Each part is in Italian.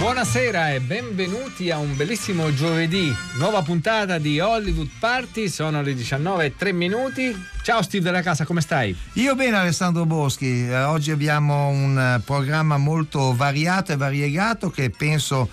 Buonasera e benvenuti a un bellissimo giovedì. Nuova puntata di Hollywood Party, sono le 19 e 3 minuti. Ciao Steve della casa, come stai? Io bene Alessandro Boschi, Eh, oggi abbiamo un programma molto variato e variegato che penso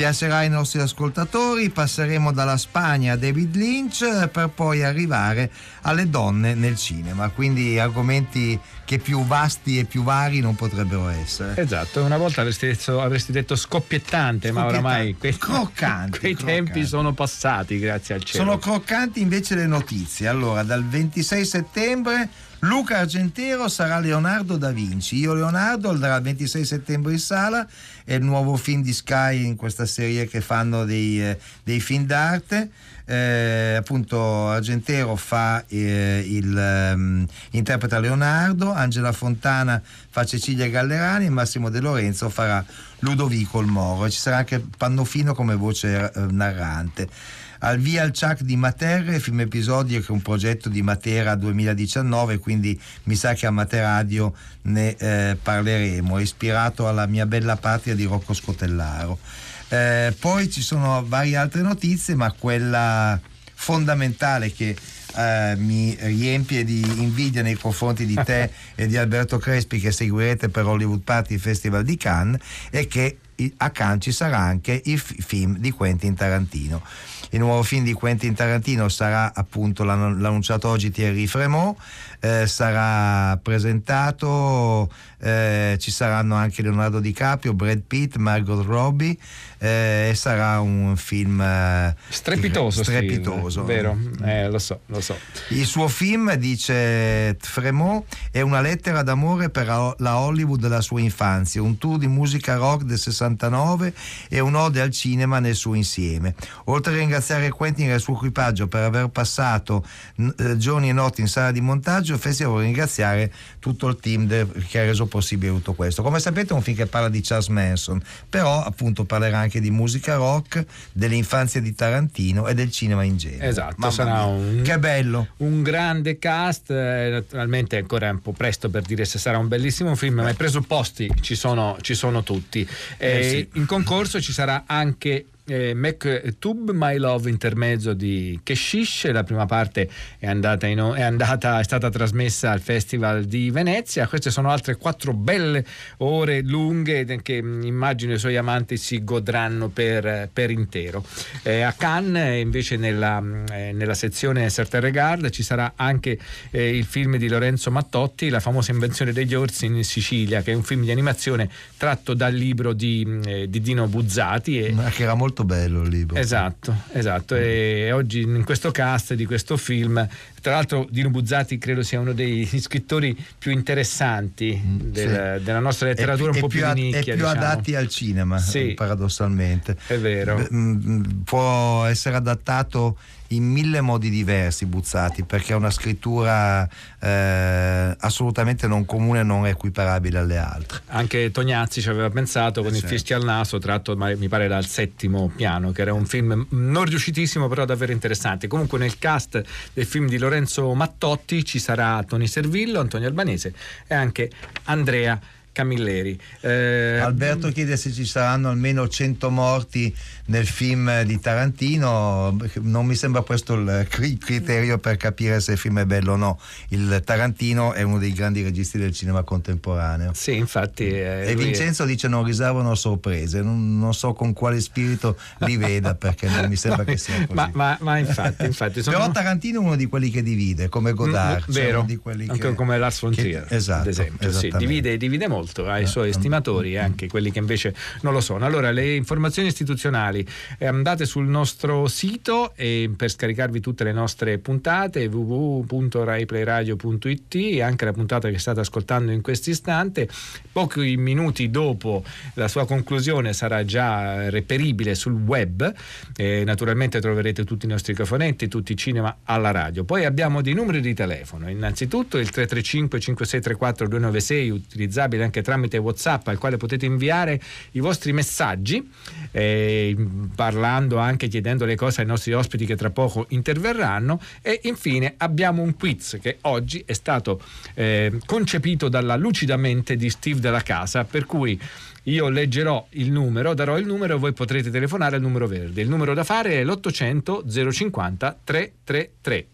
piacerà ai nostri ascoltatori. Passeremo dalla Spagna a David Lynch eh, per poi arrivare alle donne nel cinema, quindi argomenti che più vasti e più vari non potrebbero essere. Esatto, una volta avresti detto, avresti detto scoppiettante, ma oramai quei, croccanti, quei croccanti. tempi sono passati, grazie al cielo. Sono croccanti invece le notizie. Allora, dal 26 settembre Luca Argentero sarà Leonardo da Vinci. Io Leonardo andrà il 26 settembre in sala, è il nuovo film di Sky in questa serie che fanno dei, eh, dei film d'arte. Eh, appunto Argentero fa eh, il ehm, interpreta Leonardo, Angela Fontana fa Cecilia Gallerani Massimo De Lorenzo farà Ludovico il Moro. E ci sarà anche Pannofino come voce eh, narrante. Al via al Chuck di Matera, film episodio che è un progetto di Matera 2019, quindi mi sa che a Materadio ne eh, parleremo, è ispirato alla mia bella patria di Rocco Scotellaro. Eh, poi ci sono varie altre notizie, ma quella fondamentale che eh, mi riempie di invidia nei confronti di te e di Alberto Crespi che seguirete per Hollywood Party Festival di Cannes è che a Cannes ci sarà anche il fi- film di Quentin Tarantino. Il nuovo film di Quentin Tarantino sarà appunto l'hanno l'ha annunciato oggi Thierry Fremont, eh, sarà presentato, eh, ci saranno anche Leonardo DiCaprio, Brad Pitt, Margot Robbie eh, e sarà un film eh, Strepitoso, strepitoso. vero? Eh, lo so, lo so. Il suo film, dice Fremont, è una lettera d'amore per la Hollywood della sua infanzia, un tour di musica rock del 69 e un'ode al cinema nel suo insieme. Oltre a ringraziare Quentin e il suo equipaggio per aver passato giorni e notti in sala di montaggio, il festival vuole ringraziare tutto il team de- che ha reso possibile tutto questo. Come sapete è un film che parla di Charles Manson, però appunto parlerà anche di musica rock, dell'infanzia di Tarantino e del cinema in genere. Esatto, Mamma sarà un- Che bello! Un grande cast, eh, naturalmente è ancora un po' presto per dire se sarà un bellissimo film, ma i presupposti ci sono, ci sono tutti. Eh, sì. In concorso ci sarà anche eh, MacTube My Love intermezzo di Keshish, la prima parte è andata, in è andata è stata trasmessa al Festival di Venezia, queste sono altre quattro belle ore lunghe che mh, immagino i suoi amanti si godranno per, per intero. Eh, a Cannes eh, invece nella, mh, eh, nella sezione Certain Regard ci sarà anche eh, il film di Lorenzo Mattotti, La famosa invenzione degli orsi in Sicilia, che è un film di animazione tratto dal libro di, mh, eh, di Dino Buzzati. E, che era molto bello il libro. Esatto, esatto. E oggi in questo cast di questo film, tra l'altro Dino Buzzati credo sia uno dei scrittori più interessanti del- sì. della nostra letteratura È un po' più, ad- di nicchia. È più diciamo. adatti al cinema, Sì. paradossalmente. È vero. Mm, Può essere adattato in mille modi diversi Buzzati perché ha una scrittura eh, assolutamente non comune e non equiparabile alle altre. Anche Tognazzi ci aveva pensato con il certo. fischio al naso, tratto mi pare dal settimo piano, che era un film non riuscitissimo, però davvero interessante. Comunque, nel cast del film di Lorenzo Mattotti ci sarà Tony Servillo, Antonio Albanese e anche Andrea Camilleri. Eh, Alberto chiede se ci saranno almeno 100 morti nel film di Tarantino, non mi sembra questo il cri- criterio per capire se il film è bello o no. Il Tarantino è uno dei grandi registi del cinema contemporaneo. Sì, infatti. eh, E lui è- Vincenzo dice non riservano sorprese, non, non so con quale spirito li veda perché non mi sembra che sia così. Ma, ma- ma infatti, infatti sono- Però Tarantino è uno di quelli che divide, come Godard. Mm, cioè vero, uno di quelli anche che- come Lars von che- Trier esatto, ad esempio sì, divide, divide molto ai suoi Eh, estimatori anche quelli che invece non lo sono allora le informazioni istituzionali eh, andate sul nostro sito per scaricarvi tutte le nostre puntate www.raiplayradio.it e anche la puntata che state ascoltando in questo istante. Pochi minuti dopo la sua conclusione sarà già reperibile sul web Eh, naturalmente troverete tutti i nostri cofonetti tutti i cinema alla radio. Poi abbiamo dei numeri di telefono. Innanzitutto il 335 5634 296 utilizzabile anche tramite WhatsApp al quale potete inviare i vostri messaggi, eh, parlando anche, chiedendo le cose ai nostri ospiti che tra poco interverranno. E infine abbiamo un quiz che oggi è stato eh, concepito dalla lucida mente di Steve della Casa, per cui io leggerò il numero, darò il numero e voi potrete telefonare al numero verde. Il numero da fare è l'800 050 333.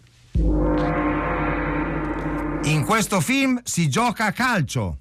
In questo film si gioca a calcio.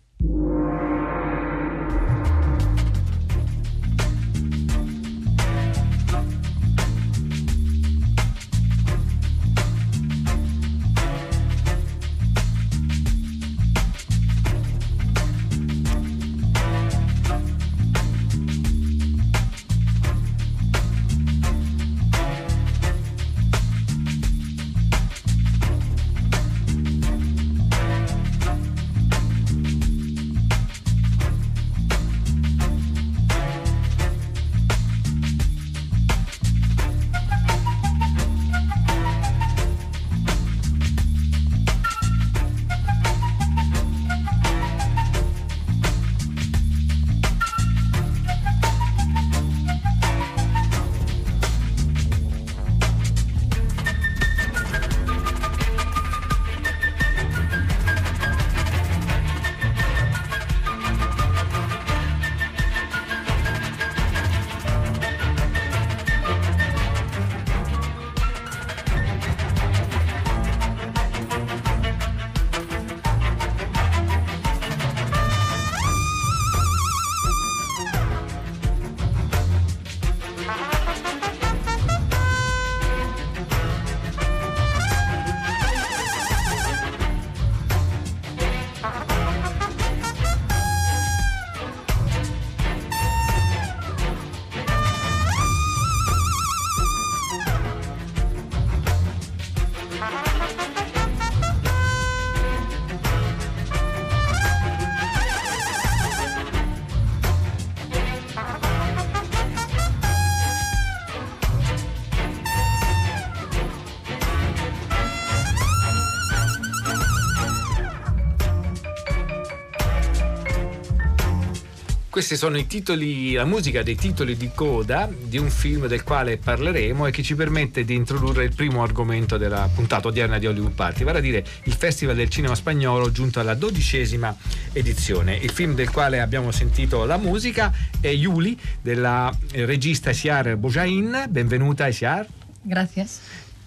Questi sono i titoli, la musica dei titoli di coda di un film del quale parleremo e che ci permette di introdurre il primo argomento della puntata odierna di Hollywood Party, vale a dire il Festival del Cinema Spagnolo giunto alla dodicesima edizione. Il film del quale abbiamo sentito la musica è Yuli della regista Esiar Bojain. Benvenuta Esiar. Grazie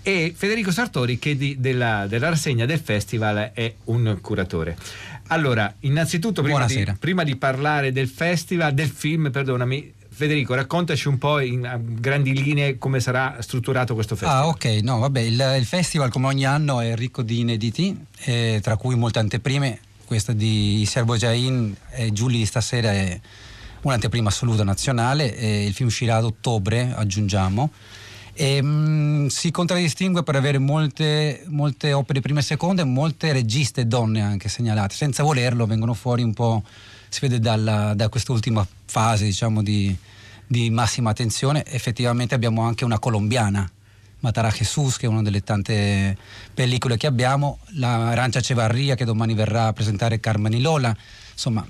e Federico Sartori che di, della, della, rassegna del festival è un curatore. Allora, innanzitutto, prima di, prima di, parlare del festival, del film, perdonami, Federico, raccontaci un po' in grandi linee come sarà strutturato questo festival. Ah, ok, no, vabbè, il, il festival come ogni anno è ricco di inediti, eh, tra cui molte anteprime. Questa di Serbo Jain e Giulia di stasera è un'anteprima assoluta nazionale. il film uscirà ad ottobre, aggiungiamo. E, mh, mm, si contraddistingue per avere molte, molte opere prime e seconde, molte registe donne anche segnalate, senza volerlo vengono fuori un po', si vede dalla, da quest'ultima fase diciamo di, di massima attenzione, effettivamente abbiamo anche una colombiana, Matara Jesus, che è una delle tante pellicole che abbiamo, la Arancia Cevarria che domani verrà a presentare Carmen Lola, insomma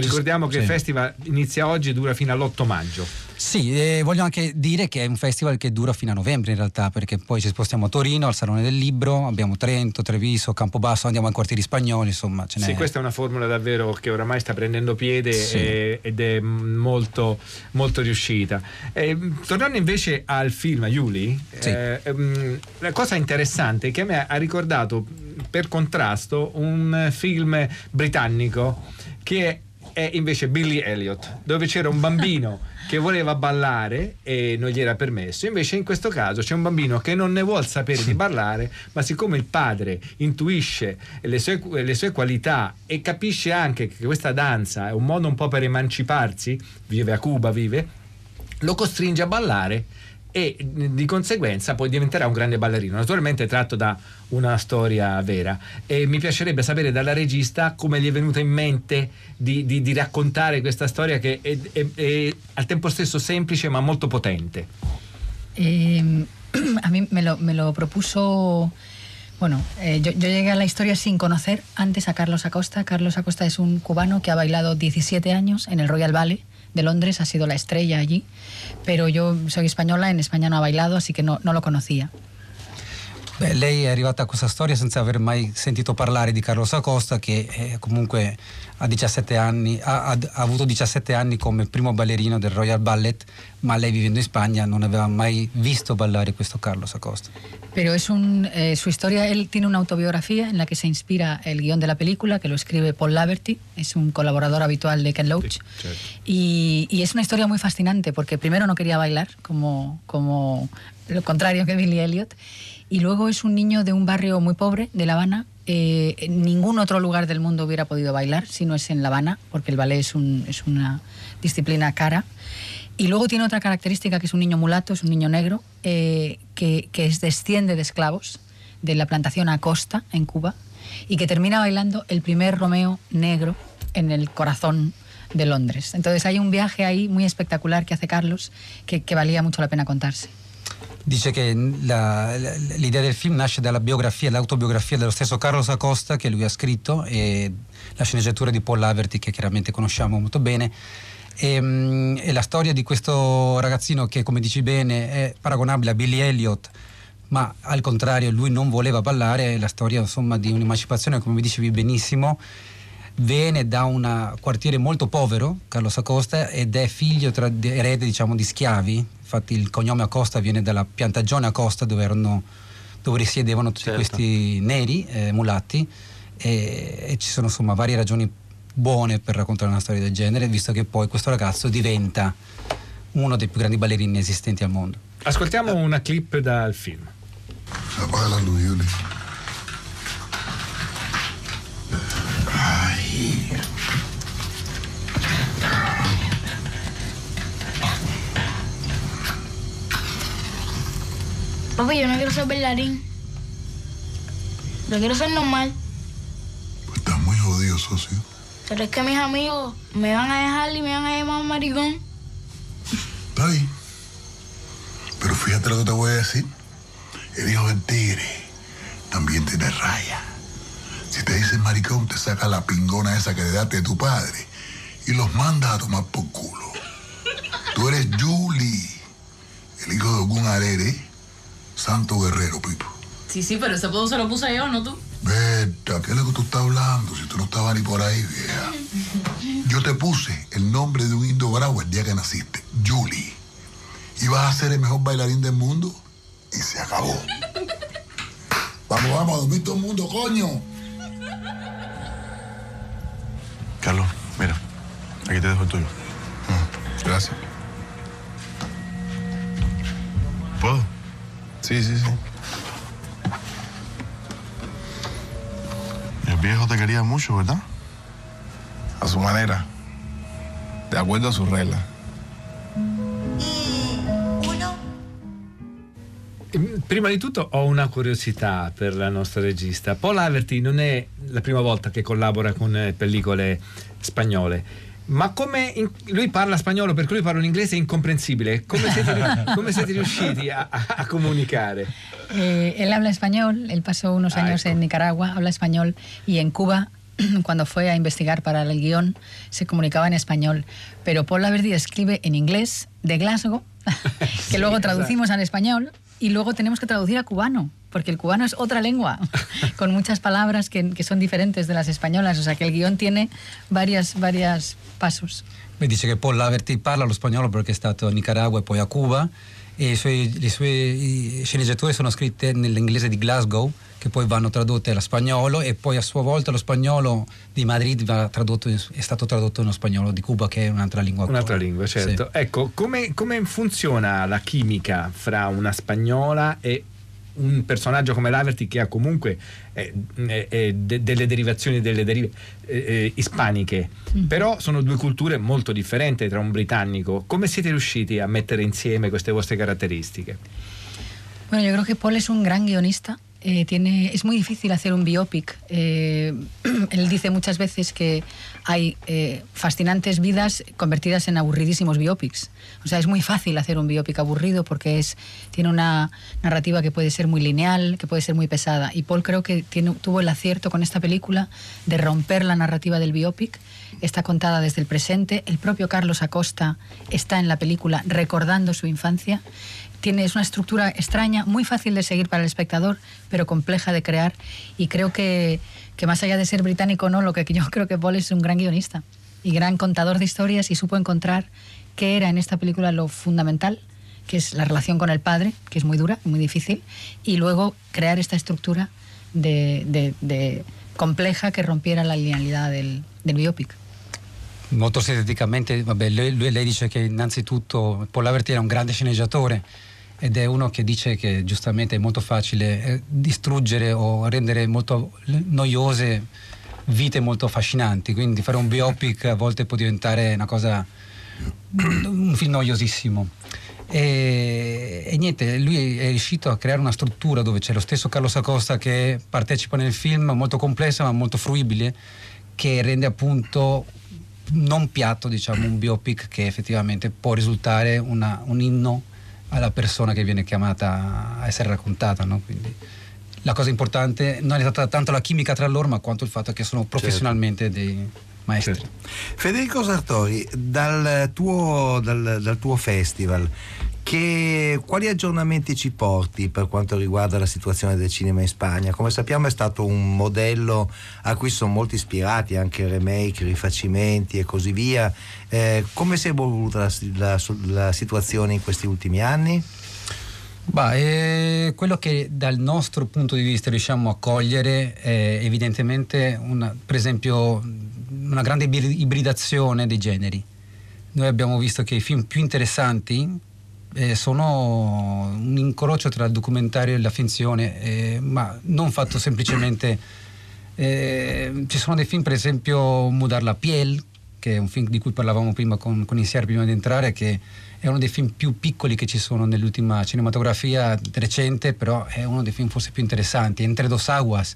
Ricordiamo che sì. il festival inizia oggi e dura fino all'8 maggio. Sì, e voglio anche dire che è un festival che dura fino a novembre in realtà, perché poi ci spostiamo a Torino, al Salone del Libro, abbiamo Trento, Treviso, Campobasso, andiamo ai quartieri spagnoli, insomma. Ce sì, questa è una formula davvero che oramai sta prendendo piede sì. e, ed è molto, molto riuscita. E, tornando invece al film, a Yuli, sì. eh, ehm, la cosa interessante è che a me ha ricordato per contrasto un film britannico che è invece Billy Elliot, dove c'era un bambino che voleva ballare e non gli era permesso. Invece in questo caso c'è un bambino che non ne vuole sapere di ballare, ma siccome il padre intuisce le sue, le sue qualità e capisce anche che questa danza è un modo un po' per emanciparsi, vive a Cuba, vive, lo costringe a ballare e di conseguenza poi diventerà un grande ballerino. Naturalmente tratto da una storia vera. E mi piacerebbe sapere dalla regista come gli è venuta in mente di, di, di raccontare questa storia che è, è, è, al tempo stesso semplice ma molto potente. Eh, a mí me lo, me lo propuso Bueno, eh, yo, yo llegué a la historia sin conocer antes a Carlos Acosta. Carlos Acosta es un cubano que ha bailado 17 años en el Royal Ballet de Londres, ha sido la estrella allí, pero yo soy española, en España no ha bailado, así que no, no lo conocía. Beh, lei è arrivata a questa storia senza aver mai sentito parlare di Carlos Acosta che eh, comunque ha, 17 anni, ha, ha- ha avuto 17 anni come primo ballerino del Royal Ballet, ma lei vivendo in Spagna non aveva mai visto ballare questo Carlos Acosta. Pero es un, eh, su historia, él tiene una autobiografía en la que se inspira el guión de la película, que lo escribe Paul Laverty, es un colaborador habitual de Ken Loach. Y, y es una historia muy fascinante, porque primero no quería bailar, como, como lo contrario que Billy Elliot, y luego es un niño de un barrio muy pobre de La Habana. Eh, en ningún otro lugar del mundo hubiera podido bailar si no es en La Habana, porque el ballet es, un- es una disciplina cara. Y luego tiene otra característica que es un niño mulato, es un niño negro, eh, que, que es desciende de esclavos de la plantación Acosta en Cuba y que termina bailando el primer Romeo negro en el corazón de Londres. Entonces hay un viaje ahí muy espectacular que hace Carlos que valía mucho la pena contarse. Dice che la- l'idea del film nasce dalla biografia, l'autobiografia dello stesso Carlos Acosta che lui ha scritto e la sceneggiatura di Paul Laverty che chiaramente conosciamo molto bene. E, mm, e la storia di questo ragazzino che come dici bene è paragonabile a Billy Elliot ma al contrario lui non voleva ballare, è la storia insomma di un'emancipazione come dicevi benissimo viene da un quartiere molto povero, Carlos Acosta, ed è figlio tra, erede diciamo, di schiavi. Infatti il cognome Acosta viene dalla piantagione Acosta dove, erano, dove risiedevano tutti Certo. questi neri, eh, mulatti, e, e ci sono insomma varie ragioni buone per raccontare una storia del genere, visto che poi questo ragazzo diventa uno dei più grandi ballerini esistenti al mondo. Ascoltiamo una clip dal film. Apaga la luz, Yuli. Papi, yo no quiero ser bailarín. Yo quiero ser normal. Pues estás muy jodido, socio. Pero es que mis amigos me van a dejar y me van a llamar maricón. Está bien. Pero fíjate lo que te voy a decir. El hijo del tigre también tiene raya. Si te dicen maricón, te saca la pingona esa que le daste de tu padre y los mandas a tomar por culo. Tú eres Julie, el hijo de Ogun Arere, santo guerrero, Pipo. Sí, sí, pero ese apodo se lo puse yo, no tú. Berta, ¿qué es lo que tú estás hablando? Si tú no estabas ni por ahí, vieja. Yo te puse el nombre de un indio bravo el día que naciste, Julie. Ibas a ser el mejor bailarín del mundo y se acabó. Vamos, vamos a dormir todo el mundo, coño. Carlos, mira, aquí te dejo el tuyo. Gracias. Sí, sí, sí. El viejo te quería mucho, ¿verdad? A su manera. De acuerdo a sus reglas. Prima di tutto ho una curiosità per la nostra regista. Paul Haverty non è la prima volta che collabora con eh, pellicole spagnole. Ma come in- lui parla spagnolo, perché lui parla un inglese incomprensibile, come siete, come siete riusciti a, a- comunicare? Eh, él habla español, él pasó unos Ah, años en Nicaragua, habla español y en Cuba, cuando fue a investigar para el guion, se comunicaba en español. Pero Paul Laverty escribe en inglés de Glasgow, que luego traducimos al español y luego tenemos que traducir a cubano, porque el cubano es otra lengua, con muchas palabras que, que son diferentes de las españolas. O sea que el guión tiene varias, varias pasos. Mi dice che Paul Laverty parla lo spagnolo perché è stato a Nicaragua e poi a Cuba e suoi- le sue sceneggiature sono scritte nell'inglese di Glasgow che poi vanno tradotte allo spagnolo e poi a sua volta lo spagnolo di Madrid va tradotto in- è stato tradotto nello spagnolo di Cuba che è un'altra lingua. Un'altra ancora. lingua, certo. Ecco, come, come funziona la chimica fra una spagnola e un personaggio come l'Averty che ha comunque eh, eh, eh, de- delle derivazioni delle derive eh, eh, ispaniche, però sono due culture molto differenti tra un britannico. Come siete riusciti a mettere insieme queste vostre caratteristiche? Bueno, yo creo que Paul es un gran guionista eh, es muy difícil hacer un biopic. Eh, él dice muchas veces que hay eh, fascinantes vidas convertidas en aburridísimos biopics. O sea, es muy fácil hacer un biopic aburrido porque es, tiene una narrativa que puede ser muy lineal, que puede ser muy pesada. Y Paul creo que tuvo el acierto con esta película de romper la narrativa del biopic. Está contada desde el presente. El propio Carlos Acosta está en la película recordando su infancia tiene, es una estructura extraña, muy fácil de seguir para el espectador, pero compleja de crear. Y creo que, que más allá de ser británico no, lo que yo creo que Paul es un gran guionista y gran contador de historias y supo encontrar qué era en esta película lo fundamental, que es la relación con el padre, que es muy dura, muy difícil, y luego crear esta estructura de, de, de compleja che rompiera la linealità del, del biopic. Molto sinteticamente, vabbè, lei, lui, lei dice che innanzitutto Paul Laverty era un grande sceneggiatore ed è uno che dice che giustamente è molto facile eh, distruggere o rendere molto noiose vite molto affascinanti, quindi fare un biopic a volte può diventare una cosa, un film noiosissimo. E, e, niente, lui è riuscito a creare una struttura dove c'è lo stesso Carlos Acosta che partecipa nel film, molto complessa ma molto fruibile, che rende appunto non piatto, diciamo, un biopic che effettivamente può risultare una, un inno alla persona che viene chiamata a essere raccontata. No? Quindi la cosa importante non è stata tanto la chimica tra loro, ma quanto il fatto che sono professionalmente certo. dei maestri. Certo. Federico Sartori, dal tuo, dal, dal tuo festival, che, quali aggiornamenti ci porti per quanto riguarda la situazione del cinema in Spagna? Come sappiamo è stato un modello a cui sono molti ispirati, anche remake, rifacimenti e così via. Eh, come si è evoluta la, la, la situazione in questi ultimi anni? Bah, eh, quello che dal nostro punto di vista riusciamo a cogliere è evidentemente una, per esempio una grande ibridazione dei generi. Noi abbiamo visto che i film più interessanti eh, sono un incrocio tra il documentario e la finzione, eh, ma non fatto semplicemente... Eh, ci sono dei film, per esempio Mudar la piel, che è un film di cui parlavamo prima con, con Insier prima di entrare, che è uno dei film più piccoli che ci sono nell'ultima cinematografia recente, però è uno dei film forse più interessanti. Entre dos aguas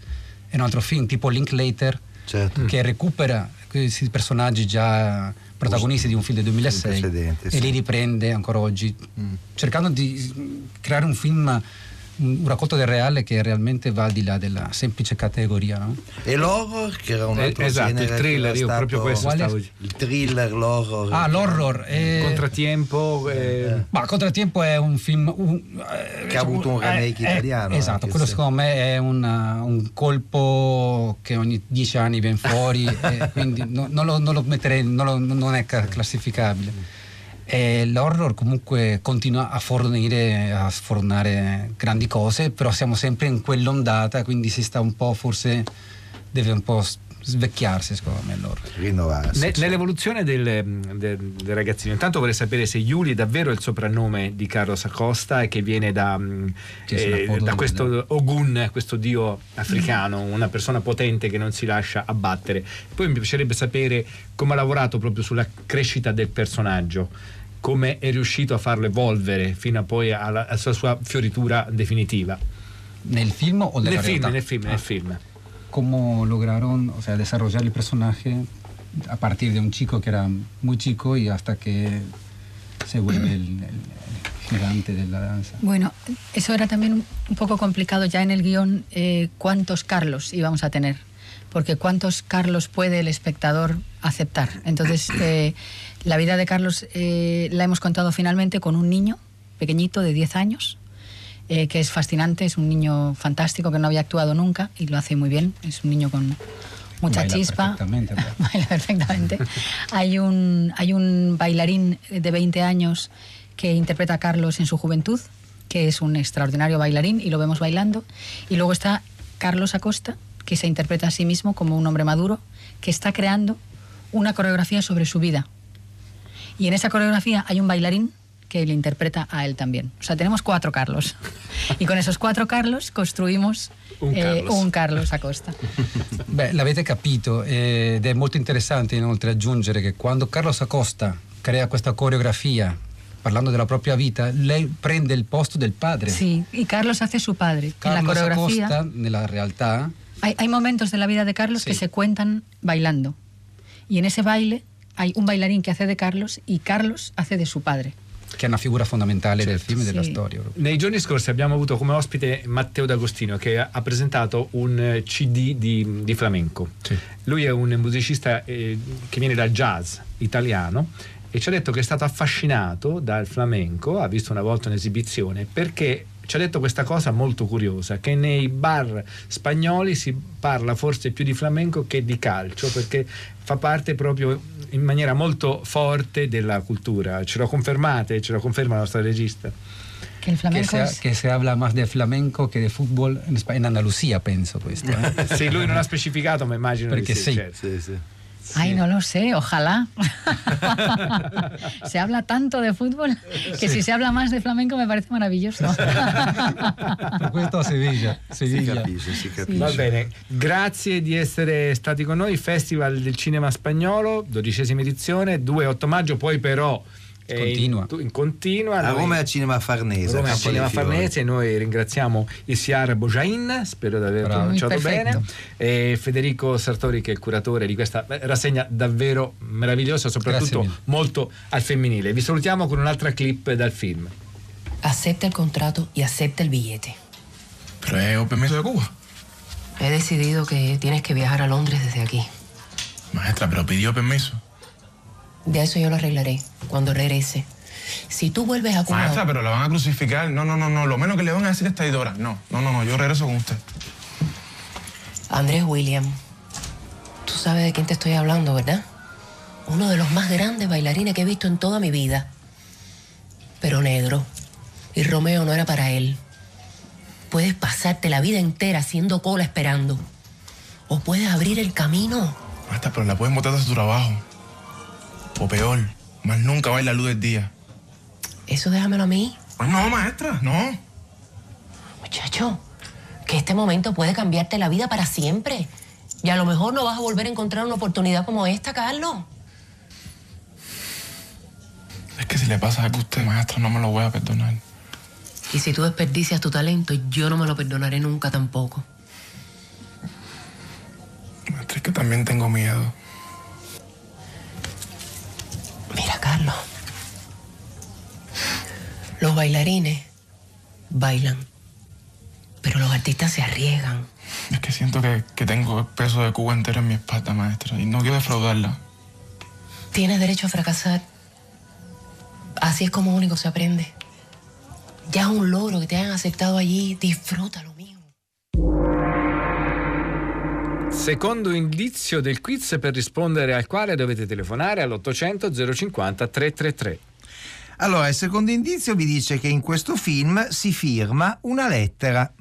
è un altro film tipo Linklater, certo. che recupera questi personaggi già protagonisti di un film del 2006 e li riprende ancora oggi, mm. cercando di creare un film un racconto del reale che realmente va al di là della semplice categoria. No? E l'horror, che era un eh, altro esatto, il thriller, io proprio questo Quale? stavo Il thriller, l'horror. Ah, l'horror. Eh, contratiempo. Eh. Ma Contratiempo è un film. Un, eh, che ha avuto un remake italiano. esatto, quello secondo me è una, un colpo che ogni dieci anni viene fuori, quindi no, non, lo, non, lo, metterei, non, lo, non è classificabile. E l'horror comunque continua a fornire, a sfornare grandi cose, però siamo sempre in quell'ondata, quindi si sta un po', forse deve un po' svecchiarsi secondo me l'horror. Rinnovarsi. Ne, nell'evoluzione del, del, del, ragazzino, intanto vorrei sapere se Yuli è davvero il soprannome di Carlos Acosta e che viene da, eh, da questo Ogun, questo dio africano, una persona potente che non si lascia abbattere. Poi mi piacerebbe sapere come ha lavorato proprio sulla crescita del personaggio come è riuscito a farlo evolvere fino a poi alla, alla sua fioritura definitiva. ¿Nel film o nel film, nel film, nel film. ¿Cómo lograron o sea, desarrollar el personaje a partir de un chico que era muy chico y hasta que se vuelve el, gigante de la danza? Bueno, eso era también un poco complicado ya en el guion, eh, cuántos Carlos íbamos a tener, porque cuántos Carlos puede el espectador aceptar. Entonces, eh, la vida de Carlos eh, la hemos contado finalmente con un niño pequeñito de 10 años, eh, que es fascinante, es un niño fantástico que no había actuado nunca y lo hace muy bien, es un niño con mucha Baila chispa. Perfectamente. Baila perfectamente. hay, un, hay un bailarín de 20 años que interpreta a Carlos en su juventud, que es un extraordinario bailarín y lo vemos bailando. Y luego está Carlos Acosta, que se interpreta a sí mismo como un hombre maduro, que está creando una coreografía sobre su vida. Y en esa coreografía hay un bailarín que le interpreta a él también. O sea, tenemos cuatro Carlos. Y con esos quattro Carlos costruimos un eh, Carlos. un Carlos Acosta. Beh, l'avete capito eh, ed è molto interessante inoltre aggiungere che quando Carlos Acosta crea questa coreografia parlando della propria vita, lei prende il posto del padre. Sí, y Carlos hace su padre. en la Carlos coreografía Acosta, nella realtà, hay, hay momentos de la vida de Carlos que Sí. se cuentan bailando. Y en ese baile hay un bailarín que hace de Carlos y Carlos hace de su padre. Che è una figura fondamentale del film e della Sì. storia. Nei giorni scorsi abbiamo avuto come ospite Matteo D'Agostino che ha presentato un CD di, di flamenco. Lui è un musicista eh, che viene dal jazz italiano e ci ha detto che è stato affascinato dal flamenco, ha visto una volta un'esibizione, perché ci ha detto questa cosa molto curiosa, che nei bar spagnoli si parla forse più di flamenco che di calcio, perché fa parte proprio in maniera molto forte della cultura. Ce lo confermate? Ce lo conferma la nostra regista? Que el Che flamenco se, es... che se habla más de flamenco che di football in, Sp- in Andalusia, penso questo. eh. Sì, lui non ha specificato, ma immagino Perché di sì. sì. certo. Sì, sì. Ay, no lo sé, ojalá. se habla tanto de fútbol que si se habla más de flamenco me parece maravilloso. per questo a Sevilla. Si Sevilla. capisce, si capisce. Va bene, grazie di essere stati con noi. Festival del Cinema Spagnolo, dodicesima edizione, 2-8 maggio, poi però Continua. In, in continua. A Noi- Roma è al Cinema Farnese. Roma a al Cinema. Farnese e noi ringraziamo Isiar Bojain, spero di aver Bravo. pronunciato bene, e Federico Sartori che è il curatore di questa rassegna davvero meravigliosa, soprattutto molto al femminile. Vi salutiamo con un'altra clip dal film. Acepta el contrato y acepta el billete. Un permiso de Cuba. He decidido que tienes que viajar a Londres desde aquí. Maestra, pero pidió permiso. Ya eso yo lo arreglaré cuando regrese. Si tú vuelves a Cuba... Maestra, pero la van a crucificar. No, no, no, no. Lo menos que le van a decir es traidora. No, no, no, no. Yo regreso con usted. Andrés William, tú sabes de quién te estoy hablando, ¿verdad? Uno de los más grandes bailarines que he visto en toda mi vida. Pero negro. Y Romeo no era para él. Puedes pasarte la vida entera haciendo cola esperando. O puedes abrir el camino. Maestra, pero la pueden botar de su trabajo. O peor, más nunca va a ir la luz del día. Eso déjamelo a mí. Pues no, maestra, no. Muchacho, que este momento puede cambiarte la vida para siempre. Y a lo mejor no vas a volver a encontrar una oportunidad como esta, Carlos. Es que si le pasa algo a usted, maestra, no me lo voy a perdonar. Y si tú desperdicias tu talento, yo no me lo perdonaré nunca tampoco. Maestra, es que también tengo miedo. Mira, Carlos. Los bailarines bailan, pero los artistas se arriesgan. Es que siento que, que tengo el peso de Cuba entero en mi espalda, maestra. Y no quiero defraudarla. Tienes derecho a fracasar. Así es como único se aprende. Ya es un logro que te hayan aceptado allí. Disfrútalo, mijo. Secondo indizio del quiz per rispondere al quale dovete telefonare all'800 050 333. Allora, il secondo indizio vi dice che in questo film si firma una lettera.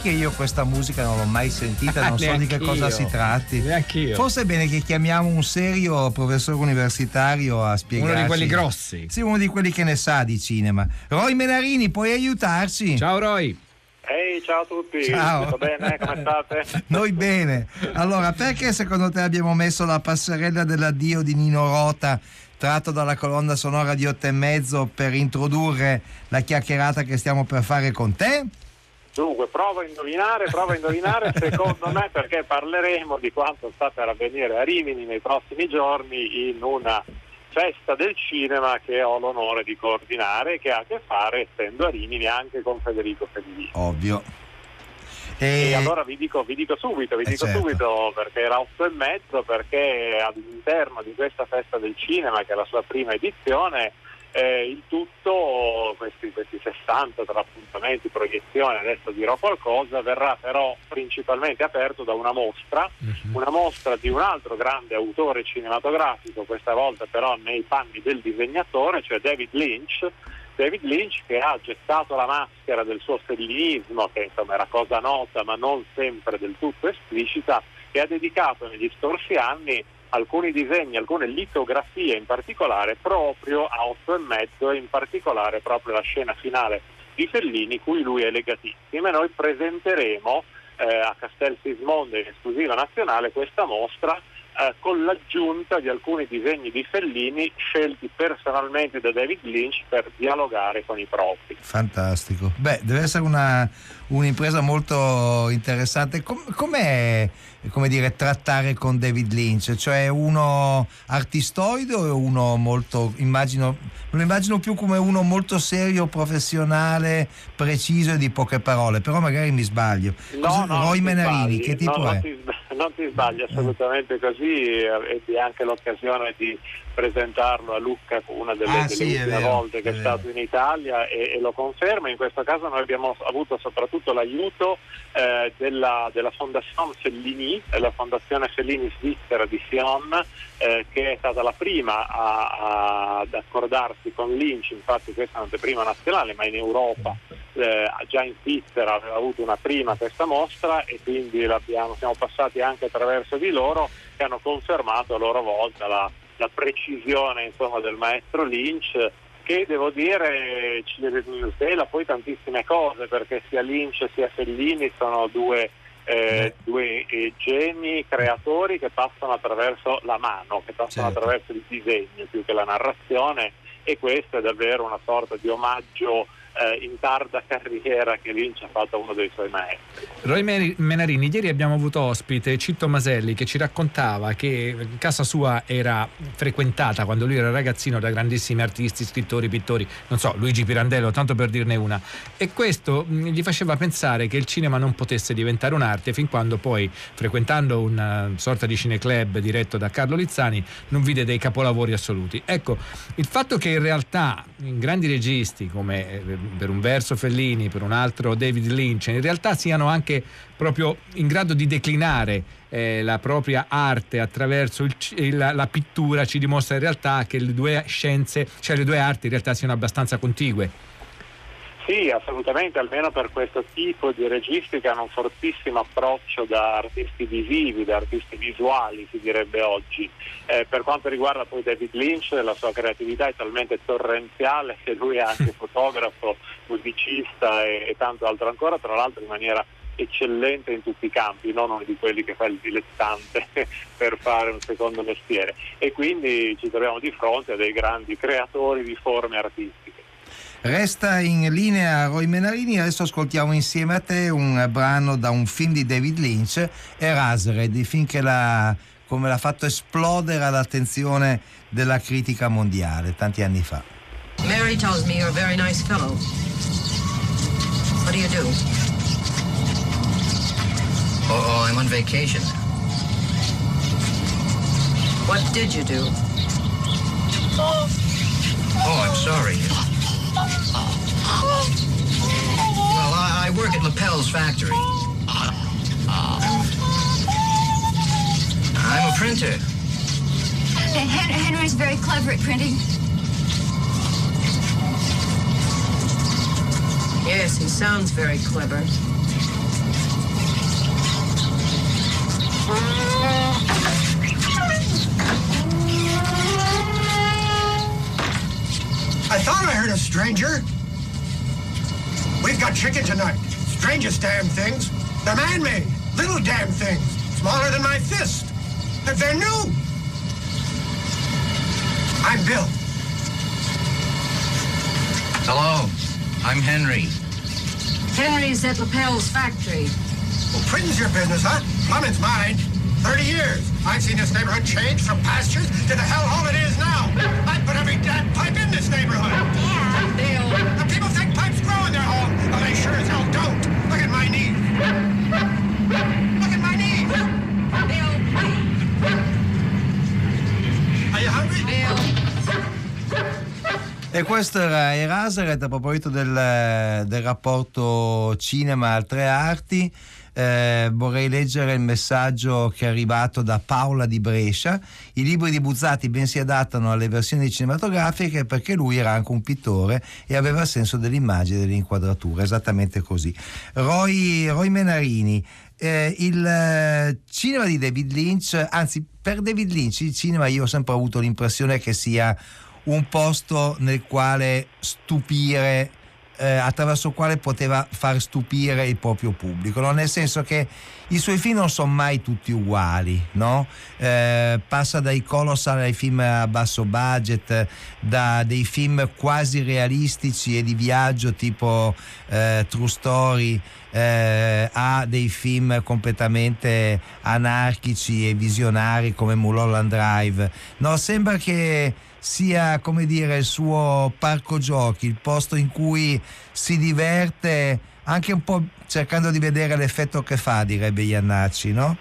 Che io questa musica non l'ho mai sentita, non so di che cosa si tratti. Neanch'io. Forse è bene che chiamiamo un serio professore universitario a spiegarci. Uno di quelli grossi. Sì, uno di quelli che ne sa di cinema. Roy Menarini, puoi aiutarci? Ciao Roy. Ehi, ciao a tutti. Ciao. Tutto bene? Come state? Noi bene. Allora, perché secondo te abbiamo messo la passerella dell'addio di Nino Rota tratto dalla colonna sonora di otto e mezzo per introdurre la chiacchierata che stiamo per fare con te? Dunque, prova a indovinare, prova a indovinare, secondo me perché parleremo di quanto sta per avvenire a Rimini nei prossimi giorni in una festa del cinema che ho l'onore di coordinare e che ha a che fare, essendo a Rimini, anche con Federico Fellini. Ovvio. E allora vi dico, vi dico subito, vi Eh, dico certo. subito perché era otto e mezzo, perché all'interno di questa festa del cinema, che è la sua prima edizione, eh, il tutto, questi, questi 60 tra appuntamenti, proiezioni, adesso dirò qualcosa, verrà però principalmente aperto da una mostra, una mostra di un altro grande autore cinematografico, questa volta però nei panni del disegnatore, cioè David Lynch. David Lynch che ha gettato la maschera del suo fellinismo, che insomma era cosa nota ma non sempre del tutto esplicita, e ha dedicato negli scorsi anni alcuni disegni, alcune litografie in particolare proprio a otto e mezzo e in particolare proprio la scena finale di Fellini cui lui è legatissimo e noi presenteremo eh, a Castel Sismondo in esclusiva nazionale questa mostra eh, con l'aggiunta di alcuni disegni di Fellini scelti personalmente da David Lynch per dialogare con i propri. Fantastico. Beh, deve essere una, un'impresa molto interessante. Com- com'è come dire, trattare con David Lynch? Cioè uno artistoide o uno molto, immagino, lo immagino più come uno molto serio, professionale, preciso e di poche parole, però magari mi sbaglio. Cosa- no, Roy Menarini, sbagli, che tipo no, è? Non ti, non ti sbagli assolutamente così, eh, ebbi anche l'occasione di presentarlo a Lucca una delle, Ah, delle sì, ultime vero, volte che è è, stato in Italia e, e lo conferma. In questo caso noi abbiamo avuto soprattutto l'aiuto eh, della, della Fondazione Fellini, la Fondazione Fellini Svizzera di Sion, eh, che è stata la prima a- a- ad accordarsi con Lynch, infatti questa è un'anteprima nazionale, ma in Europa eh, già in Svizzera aveva avuto una prima questa mostra e quindi siamo passati anche attraverso di loro che hanno confermato a loro volta la, la precisione insomma, del maestro Lynch che devo dire ci svela poi tantissime cose perché sia Lynch sia Fellini sono due, eh, due eh, geni creatori che passano attraverso la mano, che passano Certo. attraverso il disegno più che la narrazione e questo è davvero una sorta di omaggio eh, in tarda carriera che Lynch ha fatto uno dei suoi maestri. Roy Menarini, ieri abbiamo avuto ospite Citto Maselli che ci raccontava che casa sua era frequentata quando lui era ragazzino da grandissimi artisti, scrittori, pittori, non so, Luigi Pirandello, tanto per dirne una. E questo mh, gli faceva pensare che il cinema non potesse diventare un'arte fin quando poi, frequentando una sorta di cineclub diretto da Carlo Lizzani, non vide dei capolavori assoluti. Ecco, il fatto che in realtà grandi registi come eh, per un verso Fellini, per un altro David Lynch, in realtà siano anche proprio in grado di declinare eh, la propria arte attraverso il la, la pittura, ci dimostra in realtà che le due scienze, cioè le due arti in realtà siano abbastanza contigue. Sì, assolutamente, almeno per questo tipo di registi che hanno un fortissimo approccio da artisti visivi, da artisti visuali, si direbbe oggi. Eh, per quanto riguarda poi David Lynch, la sua creatività è talmente torrenziale che lui è anche fotografo, musicista e, e tanto altro ancora, tra l'altro in maniera eccellente in tutti i campi, non uno di quelli che fa il dilettante per fare un secondo mestiere. E quindi ci troviamo di fronte a dei grandi creatori di forme artistiche. Resta in linea Roy Menarini, adesso ascoltiamo insieme a te un brano da un film di David Lynch, Eraserhead, il film che l'ha, come l'ha fatto esplodere l'attenzione della critica mondiale tanti anni fa. Mary tells me you're a very nice fellow. What do you do? Oh, oh, I'm on vacation. What did you do? Oh, I'm sorry. Well, I, I work at Lapel's factory. I'm a printer. Henry's very clever at printing. Yes, he sounds very clever. Stranger. We've got chicken tonight. Strangest damn things. They're man-made. Little damn things. Smaller than my fist. But they're new. I'm Bill. Hello, I'm Henry. Henry's at Lapel's factory. Well, printing's your business, huh? Plumbing's mine. 30 years. I've seen this neighborhood change from pastures to the hellhole it is now. I put every damn pipe in this neighborhood. E questo era Eraserhead a proposito del, del rapporto cinema altre arti. Eh, vorrei leggere il messaggio che è arrivato da Paola di Brescia. I libri di Buzzati ben si adattano alle versioni cinematografiche perché lui era anche un pittore e aveva senso dell'immagine e dell'inquadratura, esattamente così. Roy, Roy Menarini, eh, il eh, cinema di David Lynch, anzi per David Lynch il cinema io ho sempre avuto l'impressione che sia un posto nel quale stupire eh, attraverso il quale poteva far stupire il proprio pubblico, no? nel senso che i suoi film non sono mai tutti uguali, no? eh, passa dai colossal ai film a basso budget, da dei film quasi realistici e di viaggio tipo eh, True Story eh, a dei film completamente anarchici e visionari come Mulholland Drive. No, sembra che sia come dire il suo parco giochi, il posto in cui si diverte anche un po' cercando di vedere l'effetto che fa, direbbe Iannacci, no?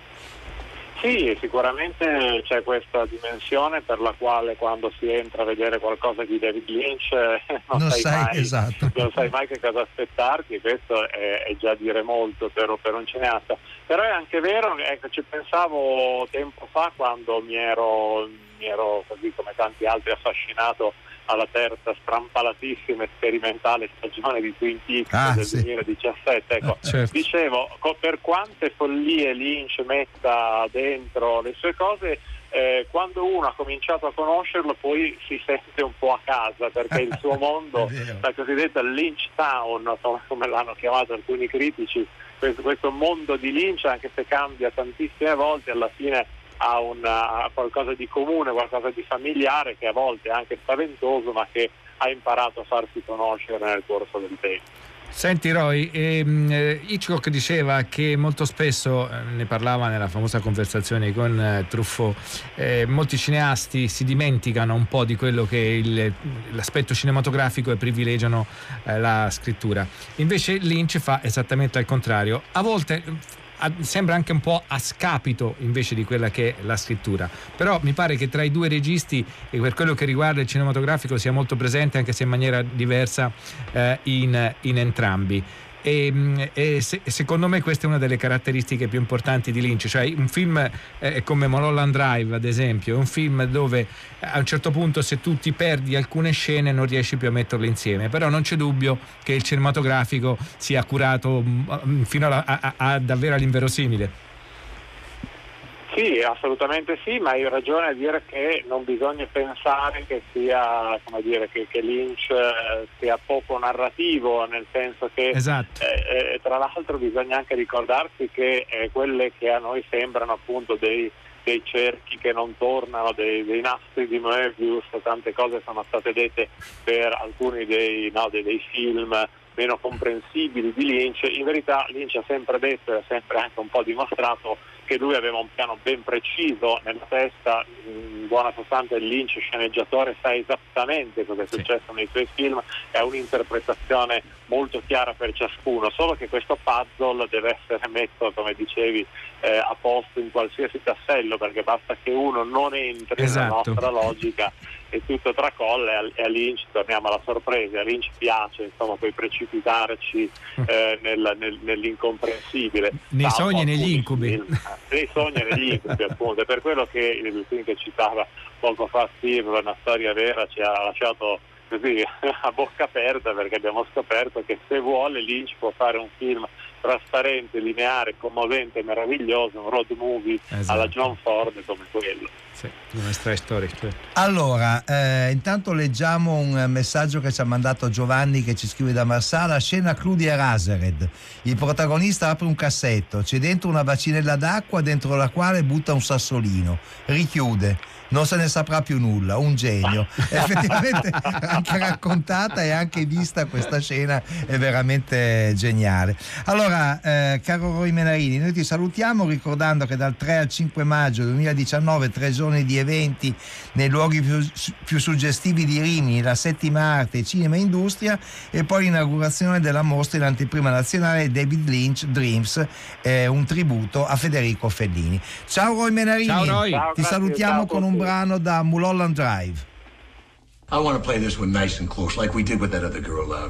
Sì, sicuramente c'è questa dimensione per la quale quando si entra a vedere qualcosa di David Lynch eh, non, Non sai, sai, mai, esatto. non sai mai che cosa aspettarti questo è, è già dire molto per, per un cineasta. Però è anche vero, ecco, ci pensavo tempo fa quando mi ero, mi ero così come tanti altri affascinato alla terza strampalatissima e sperimentale stagione di Twin Peaks Ah, del sì. 2017. Ecco, Eh, certo. dicevo, per quante follie Lynch metta dentro le sue cose, eh, quando uno ha cominciato a conoscerlo poi si sente un po' a casa perché il suo mondo, la cosiddetta Lynch Town, come- come l'hanno chiamato alcuni critici, questo, questo mondo di Lynch, anche se cambia tantissime volte, alla fine ha, una- ha qualcosa di comune, qualcosa di familiare che a volte è anche spaventoso, ma che ha imparato a farsi conoscere nel corso del tempo. Senti Roy, ehm, eh, Hitchcock diceva che molto spesso, eh, ne parlava nella famosa conversazione con eh, Truffaut, eh, molti cineasti si dimenticano un po' di quello che è il- l'aspetto cinematografico e privilegiano eh, la scrittura. Invece Lynch fa esattamente al contrario. A volte sembra anche un po' a scapito invece di quella che è la scrittura. Però mi pare che tra i due registi e per quello che riguarda il cinematografico sia molto presente anche se in maniera diversa eh, in, in entrambi. E, mh, e se- secondo me questa è una delle caratteristiche più importanti di Lynch, cioè un film eh, come Mulholland Drive ad esempio, è un film dove a un certo punto se tu ti perdi alcune scene non riesci più a metterle insieme, però non c'è dubbio che il cinematografico sia curato mh, fino alla- a, a- a davvero all'inverosimile. Sì, assolutamente sì, ma hai ragione a dire che non bisogna pensare che sia, come dire, che, che Lynch eh, sia poco narrativo, nel senso che Esatto. eh, eh, tra l'altro bisogna anche ricordarsi che eh, quelle che a noi sembrano appunto dei, dei cerchi che non tornano, dei, dei nastri di Moebius, tante cose sono state dette per alcuni dei, no, dei- dei film meno comprensibili di Lynch, in verità Lynch ha sempre detto e ha sempre anche un po' dimostrato che lui aveva un piano ben preciso nella testa, in buona sostanza il Lynch sceneggiatore sa esattamente cosa è successo nei suoi film e ha un'interpretazione molto chiara per ciascuno, solo che questo puzzle deve essere messo, come dicevi, eh, a posto in qualsiasi tassello, perché basta che uno non entri nella Esatto. nostra logica e tutto tracolla e a, Lynch torniamo alla sorpresa, a Lynch piace insomma poi precipitarci eh, nel- nel- nell'incomprensibile. Nei sogni e negli incubi. film, eh, nei sogni e negli incubi appunto, è per quello che il film che citava poco fa Steve, una storia vera, ci ha lasciato così a bocca aperta perché abbiamo scoperto che se vuole Lynch può fare un film trasparente, lineare, commovente, meraviglioso, un road movie Esatto. alla John Ford come quello. Sì, una storia storica. Allora, eh, intanto leggiamo un messaggio che ci ha mandato Giovanni che ci scrive da Marsala, scena Cludia Rasered. Il protagonista apre un cassetto, c'è dentro una bacinella d'acqua dentro la quale butta un sassolino, richiude. Non se ne saprà più nulla, un genio. Effettivamente anche raccontata e anche vista questa scena è veramente geniale. Allora, eh, caro Roy Menarini, noi ti salutiamo ricordando che dal 3 al 5 maggio 2019 tre giorni di eventi nei luoghi più, più suggestivi di Rimini, la settima arte, cinema e industria e poi l'inaugurazione della mostra in anteprima nazionale David Lynch Dreams, eh, un tributo a Federico Fellini. Ciao Roy Menarini, Ciao, Roy. Ciao, ti grazie, salutiamo ciao con un. Brano da Mulholland Drive. I want to play this one nice and close, like we did with that other girl. Uh,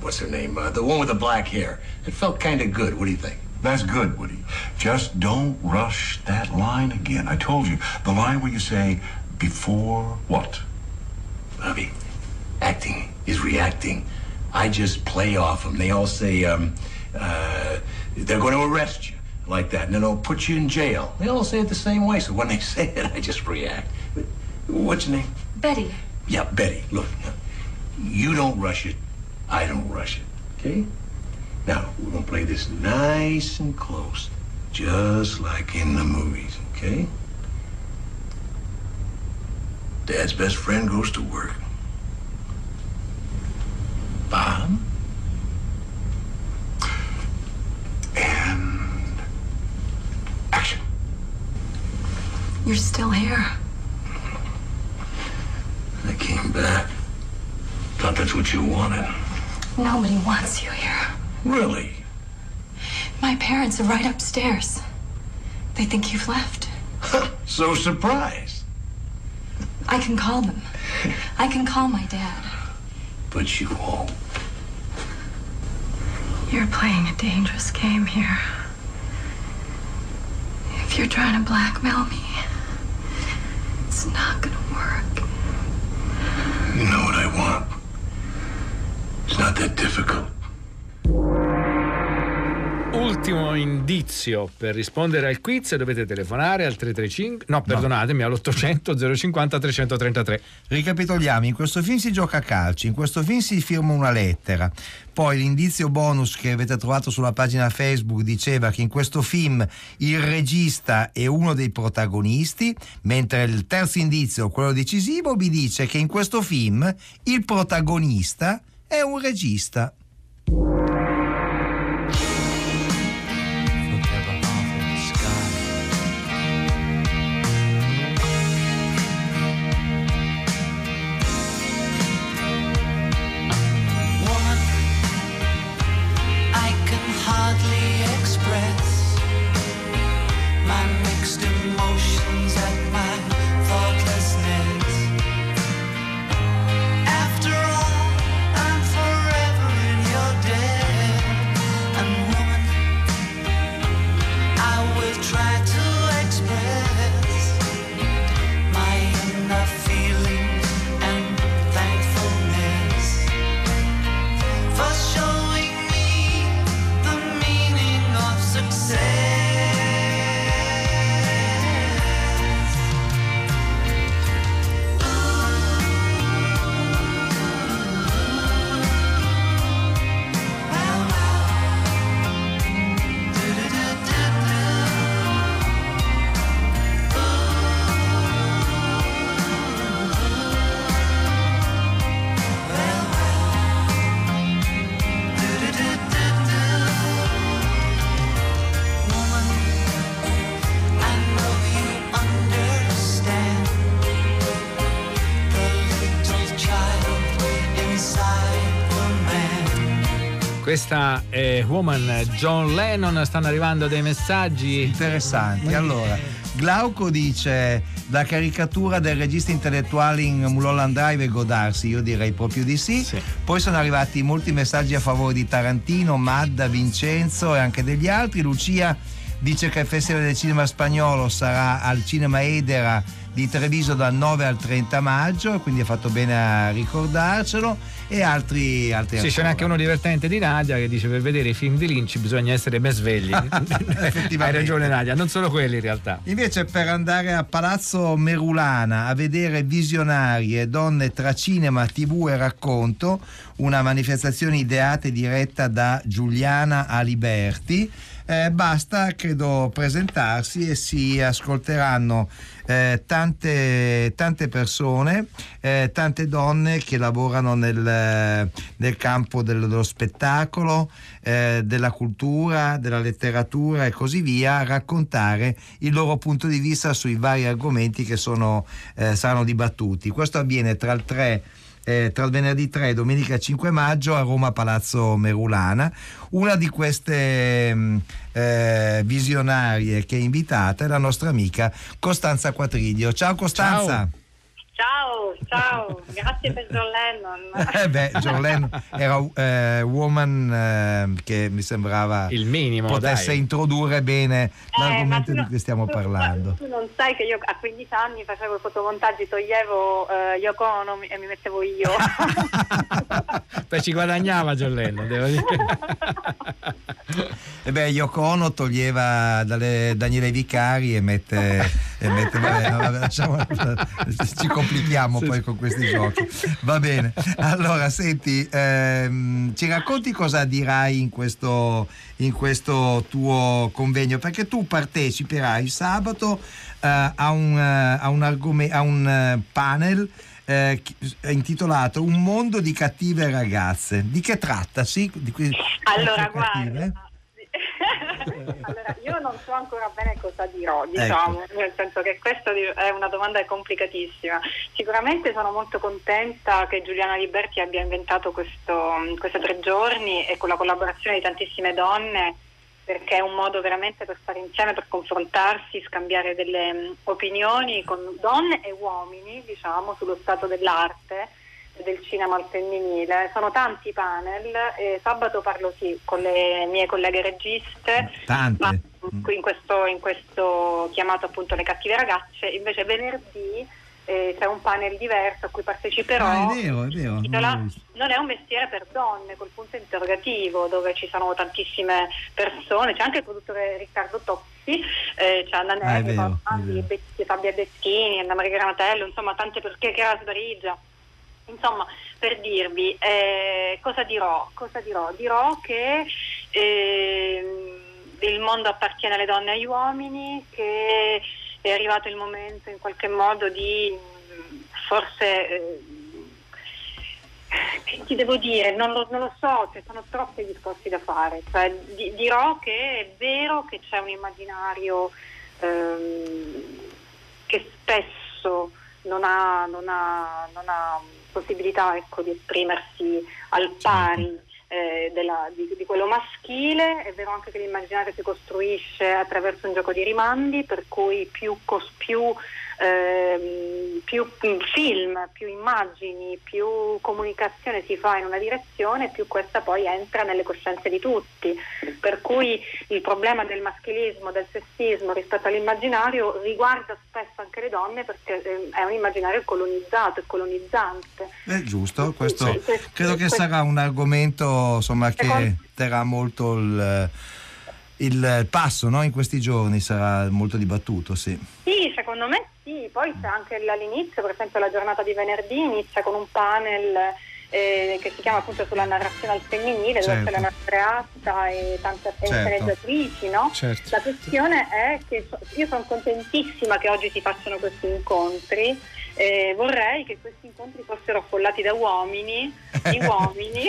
what's her name? Uh, the one with the black hair. It felt kind of good. What do you think? That's good, Woody. Just don't rush that line again. I told you, the line where you say, before what? Bobby, acting is reacting. I just play off them. They all say, um, uh, they're going to arrest you, like that, and then they'll put you in jail. They all say it the same way, so when they say it, I just react. But What's your name? Betty. Yeah, Betty, look, you don't rush it, I don't rush it, okay? Now, we're gonna play this nice and close, just like in the movies, okay? Dad's best friend goes to work. Bob? And You're still here. I came back. Thought that's what you wanted. Nobody wants you here. Really? My parents are right upstairs. They think you've left. So surprised. I can call them. I can call my dad. But you won't. You're playing a dangerous game here. If you're trying to blackmail me, it's not gonna work. You know what I want. It's not that difficult. Ultimo indizio per rispondere al quiz dovete telefonare al 335 no perdonatemi all'800 050 333 Ricapitoliamo, in questo film si gioca a calcio, in questo film si firma una lettera, poi l'indizio bonus che avete trovato sulla pagina Facebook diceva che in questo film il regista è uno dei protagonisti, mentre il terzo indizio, quello decisivo, vi dice che in questo film il protagonista è un regista. Questa è Woman John Lennon stanno arrivando dei messaggi interessanti allora Glauco dice la caricatura del regista intellettuale in Mulholland Drive e godarsi, io direi proprio di sì. Poi sono arrivati molti messaggi a favore di Tarantino, Madda, Vincenzo e anche degli altri. Lucia dice che il Festival del Cinema Spagnolo sarà al Cinema Edera di Treviso dal 9 al 30 maggio, quindi ha fatto bene a ricordarcelo. E altri, altri Sì, c'è anche uno divertente di Nadia che dice per vedere i film di Lynch bisogna essere ben svegli. Hai ragione Nadia, non solo quelli in realtà. Invece per andare a Palazzo Merulana a vedere visionarie, donne tra cinema, tv e racconto, una manifestazione ideata e diretta da Giuliana Aliberti, eh, basta credo presentarsi e si ascolteranno eh, tante, tante persone, eh, tante donne che lavorano nel, nel campo del- dello spettacolo, eh, della cultura, della letteratura e così via, a raccontare il loro punto di vista sui vari argomenti che sono, eh, saranno dibattuti. Questo avviene tra il 3 eh, tra il venerdì 3 e domenica 5 maggio a Roma Palazzo Merulana. Una di queste mh, eh, visionarie che è invitata è la nostra amica Costanza Quatridio. Ciao Costanza! Ciao, ciao, grazie per John Lennon. Eh beh, John Lennon era eh, Woman eh, che mi sembrava il minimo potesse dai. introdurre bene l'argomento Eh, ma di cui stiamo parlando. Tu non sai che io a 15 anni facevo i fotomontaggi, toglievo eh, Yoko Ono e mi mettevo io. Beh, ci guadagnava John Lennon, devo dire. E beh, Yoko Ono toglieva dalle Daniele Vicari e mette, e mette vabbè, vabbè, lasciamo- ci complichiamo poi con questi giochi. Va bene. Allora, senti, ehm, ci racconti cosa dirai in questo, in questo tuo convegno? Perché tu parteciperai sabato eh, a un, eh, a un, argome- a un eh, panel eh, intitolato Un mondo di cattive ragazze. Di che tratta? Sì? Di que- Allora, queste cattive? allora, io non so ancora bene cosa dirò, Ecco. diciamo, nel senso che questa è una domanda complicatissima. Sicuramente sono molto contenta che Giuliana Liberti abbia inventato questo, questi tre giorni e con la collaborazione di tantissime donne perché è un modo veramente per stare insieme, per confrontarsi, scambiare delle mm, opinioni con donne e uomini, diciamo, sullo stato dell'arte del cinema al femminile. Sono tanti panel e sabato parlo sì con le mie colleghe registe, Tante. ma qui in questo, in questo chiamato appunto Le cattive ragazze, invece venerdì eh, c'è un panel diverso a cui parteciperò. Ah, è vero, è vero. non non è un mestiere per donne, col punto interrogativo, dove ci sono tantissime persone, c'è anche il produttore Riccardo Toppi, eh, c'è Anna Ah, Neri. Betti- Fabia Beschini, Anna Maria Granatello, insomma tante perché che era Sbarigia. Insomma, per dirvi, eh, cosa dirò? Cosa dirò? Dirò che ehm, il mondo appartiene alle donne e agli uomini, che è arrivato il momento in qualche modo di forse eh, che ti devo dire, non lo, non lo so, ci sono troppi discorsi da fare. Cioè, di- dirò che è vero che c'è un immaginario ehm, che spesso non ha, non ha- non ha possibilità ecco, di esprimersi al pari eh, della- di, di quello maschile. È vero anche che l'immaginario si costruisce attraverso un gioco di rimandi, per cui più, cos- più, ehm, più film, più immagini, più comunicazione si fa in una direzione, più questa poi entra nelle coscienze di tutti. Per cui il problema del maschilismo, del sessismo rispetto all'immaginario riguarda spesso anche le donne perché eh, è un immaginario colonizzato e colonizzante. È giusto, questo Sì, credo che questo- sarà un argomento insomma, che terrà molto il, il passo no? in questi giorni, sarà molto dibattuto, sì. Sì, secondo me sì, poi c'è anche all'inizio, per esempio la giornata di venerdì inizia con un panel eh, che si chiama appunto sulla narrazione al femminile, dove Certo. c'è la Andreatta e tante e Certo. sceneggiatrici, no? Certo. La questione è che so- io sono contentissima che oggi si facciano questi incontri. Eh, vorrei che questi incontri fossero affollati da uomini, di uomini.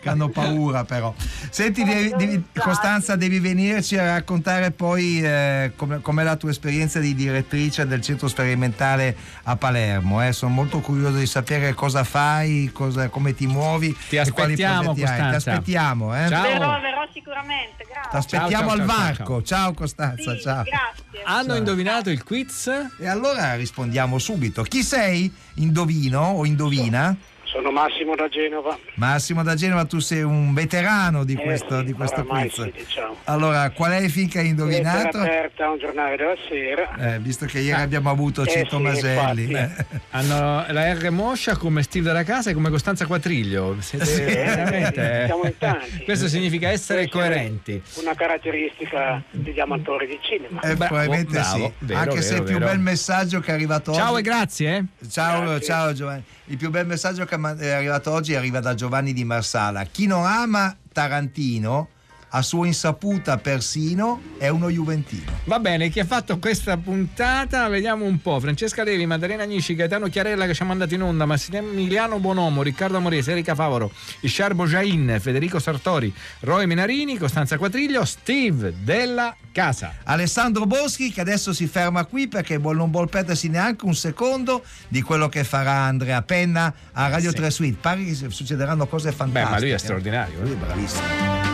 che hanno paura però. Senti, devi- devi- Costanza, devi venirci a raccontare poi eh, come, com'è la tua esperienza di direttrice del centro sperimentale a Palermo. eh. Sono molto curioso di sapere cosa fai, cosa- come ti muovi. Ti e quali aspettiamo, progetti hai. Ti Costanza. aspettiamo. Eh? verrò, verrò sicuramente, grazie. Ti aspettiamo al ciao, ciao, varco. Ciao, Costanza, Sì, ciao. grazie. Hanno Ciao. indovinato il quiz? E allora rispondiamo subito. Chi sei? Indovino o indovina? Sono Massimo da Genova. Massimo da Genova, tu sei un veterano di Eh questo, sì, di questo quiz. sì, diciamo. Allora, qual è il film che hai indovinato? Lettera aperta a un giornale della sera. Eh, visto che ieri abbiamo avuto Eh Cito sì, Maselli. eh. Hanno la R moscia come Steve della casa e come Costanza Quatriglio. Siete Sì, veramente- siamo in tanti. Questo significa essere coerenti. Una caratteristica degli amatori di cinema. Eh, probabilmente bravo, sì, vero, anche se vero, il più vero. bel messaggio che è arrivato Ciao oggi. e grazie. eh. Ciao, Grazie. ciao Giovanni. Il più bel messaggio che è arrivato oggi arriva da Giovanni di Marsala. Chi non ama Tarantino, a sua insaputa persino, è uno Juventino. Va bene, chi ha fatto questa puntata? Vediamo un po'. Francesca Levi, Maddalena Anici, Gaetano Chiarella che ci ha mandato in onda, Massimiliano Bonomo, Riccardo Amorese, Erika Favoro, Ishar Bojain, Federico Sartori, Roy Menarini, Costanza Quatriglio, Steve della Casa. Alessandro Boschi che adesso si ferma qui perché non vuol perdersi neanche un secondo di quello che farà Andrea Penna a Radio Sì. 3 Suite. Pare che succederanno cose fantastiche. Beh, ma lui è straordinario. eh. Lui è bravissimo.